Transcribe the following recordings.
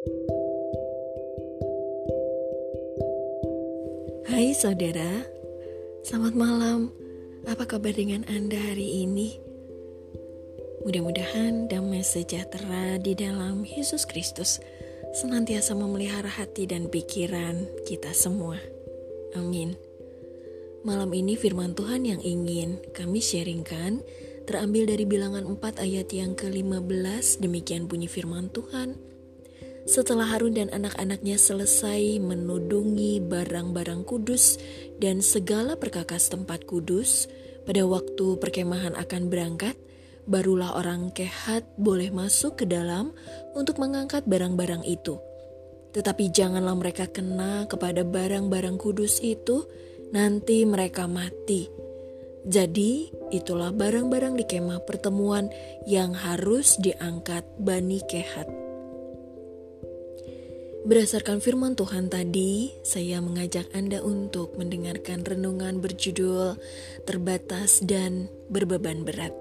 Hai saudara, selamat malam. Apa kabar dengan Anda hari ini? Mudah-mudahan damai sejahtera di dalam Yesus Kristus senantiasa memelihara hati dan pikiran kita semua. Amin. Malam ini firman Tuhan yang ingin kami sharingkan terambil dari bilangan 4 ayat yang ke-15 demikian bunyi firman Tuhan. Setelah Harun dan anak-anaknya selesai menudungi barang-barang kudus dan segala perkakas tempat kudus, pada waktu perkemahan akan berangkat, barulah orang kehat boleh masuk ke dalam untuk mengangkat barang-barang itu. Tetapi janganlah mereka kena kepada barang-barang kudus itu, nanti mereka mati. Jadi, itulah barang-barang di kemah pertemuan yang harus diangkat Bani Kehat. Berdasarkan firman Tuhan tadi, saya mengajak Anda untuk mendengarkan renungan berjudul "Terbatas dan Berbeban Berat".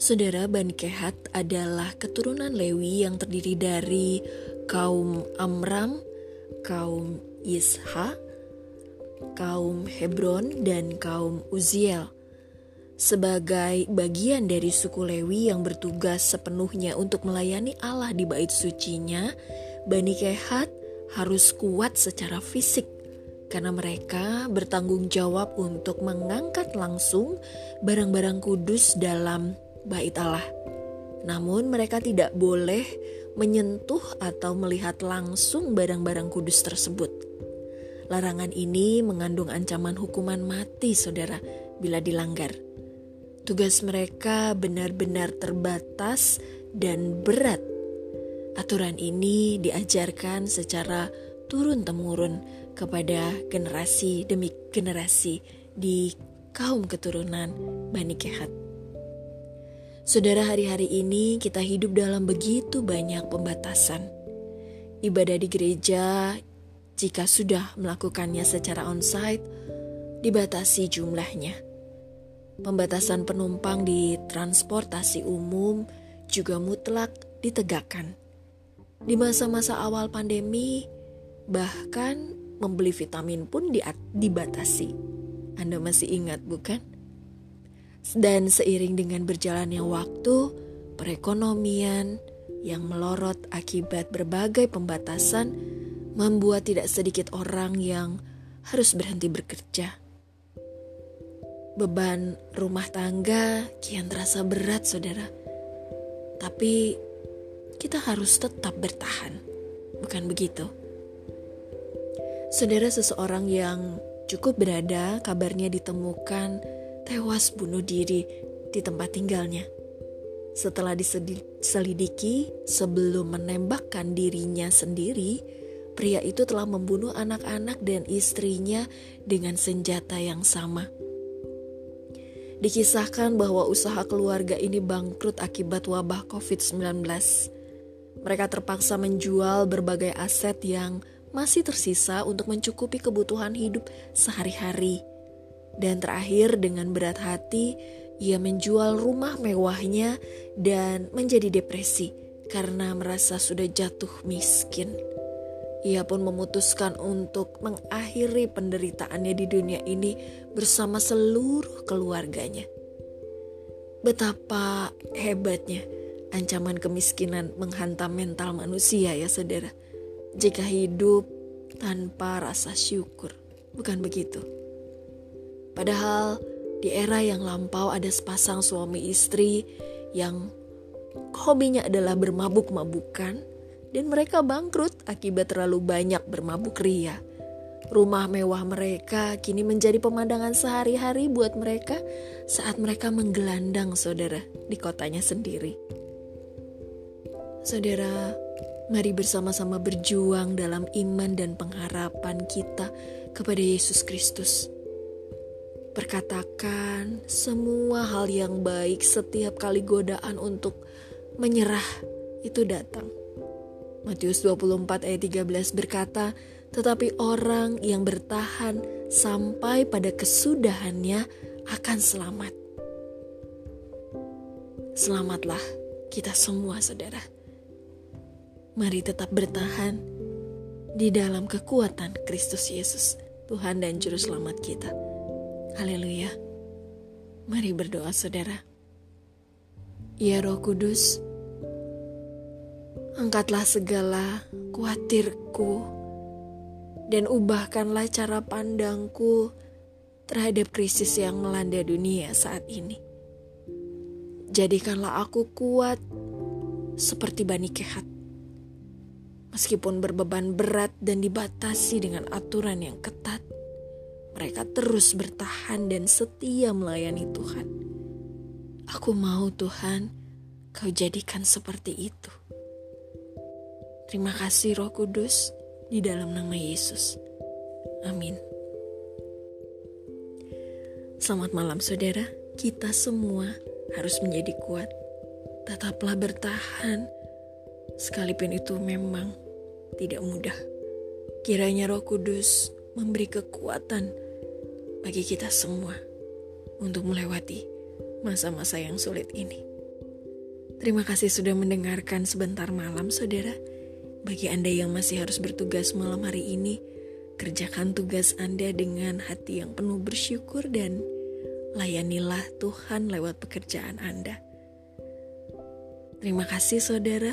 Saudara Bani Kehat adalah keturunan Lewi yang terdiri dari kaum Amram, kaum Isha, kaum Hebron, dan kaum Uziel sebagai bagian dari suku Lewi yang bertugas sepenuhnya untuk melayani Allah di bait sucinya, Bani Kehat harus kuat secara fisik karena mereka bertanggung jawab untuk mengangkat langsung barang-barang kudus dalam bait Allah. Namun mereka tidak boleh menyentuh atau melihat langsung barang-barang kudus tersebut. Larangan ini mengandung ancaman hukuman mati, saudara, bila dilanggar. Tugas mereka benar-benar terbatas dan berat Aturan ini diajarkan secara turun-temurun kepada generasi demi generasi di kaum keturunan Bani Kehat. Saudara, hari-hari ini kita hidup dalam begitu banyak pembatasan. Ibadah di gereja, jika sudah melakukannya secara onsite, dibatasi jumlahnya. Pembatasan penumpang di transportasi umum juga mutlak ditegakkan. Di masa-masa awal pandemi, bahkan membeli vitamin pun di dibatasi. Anda masih ingat bukan? Dan seiring dengan berjalannya waktu, perekonomian yang melorot akibat berbagai pembatasan membuat tidak sedikit orang yang harus berhenti bekerja. Beban rumah tangga kian terasa berat, saudara. Tapi kita harus tetap bertahan. Bukan begitu? Saudara seseorang yang cukup berada kabarnya ditemukan tewas bunuh diri di tempat tinggalnya. Setelah diselidiki sebelum menembakkan dirinya sendiri, pria itu telah membunuh anak-anak dan istrinya dengan senjata yang sama. Dikisahkan bahwa usaha keluarga ini bangkrut akibat wabah COVID-19. Mereka terpaksa menjual berbagai aset yang masih tersisa untuk mencukupi kebutuhan hidup sehari-hari. Dan terakhir dengan berat hati, ia menjual rumah mewahnya dan menjadi depresi karena merasa sudah jatuh miskin. Ia pun memutuskan untuk mengakhiri penderitaannya di dunia ini bersama seluruh keluarganya. Betapa hebatnya ancaman kemiskinan menghantam mental manusia ya saudara. Jika hidup tanpa rasa syukur, bukan begitu? Padahal di era yang lampau ada sepasang suami istri yang hobinya adalah bermabuk-mabukan dan mereka bangkrut akibat terlalu banyak bermabuk ria. Rumah mewah mereka kini menjadi pemandangan sehari-hari buat mereka saat mereka menggelandang saudara di kotanya sendiri. Saudara, mari bersama-sama berjuang dalam iman dan pengharapan kita kepada Yesus Kristus. Perkatakan semua hal yang baik setiap kali godaan untuk menyerah itu datang. Matius 24 ayat 13 berkata, tetapi orang yang bertahan sampai pada kesudahannya akan selamat. Selamatlah kita semua saudara Mari tetap bertahan di dalam kekuatan Kristus Yesus, Tuhan dan Juru Selamat kita. Haleluya. Mari berdoa saudara. Ya Roh Kudus, angkatlah segala khawatirku dan ubahkanlah cara pandangku terhadap krisis yang melanda dunia saat ini. Jadikanlah aku kuat seperti Bani Kehat. Meskipun berbeban berat dan dibatasi dengan aturan yang ketat, mereka terus bertahan dan setia melayani Tuhan. Aku mau Tuhan, kau jadikan seperti itu. Terima kasih Roh Kudus di dalam nama Yesus. Amin. Selamat malam saudara, kita semua harus menjadi kuat. Tetaplah bertahan, sekalipun itu memang tidak mudah. Kiranya Roh Kudus memberi kekuatan bagi kita semua untuk melewati masa-masa yang sulit ini. Terima kasih sudah mendengarkan sebentar malam, saudara. Bagi Anda yang masih harus bertugas malam hari ini, Kerjakan tugas Anda dengan hati yang penuh bersyukur dan layanilah Tuhan lewat pekerjaan Anda. Terima kasih saudara,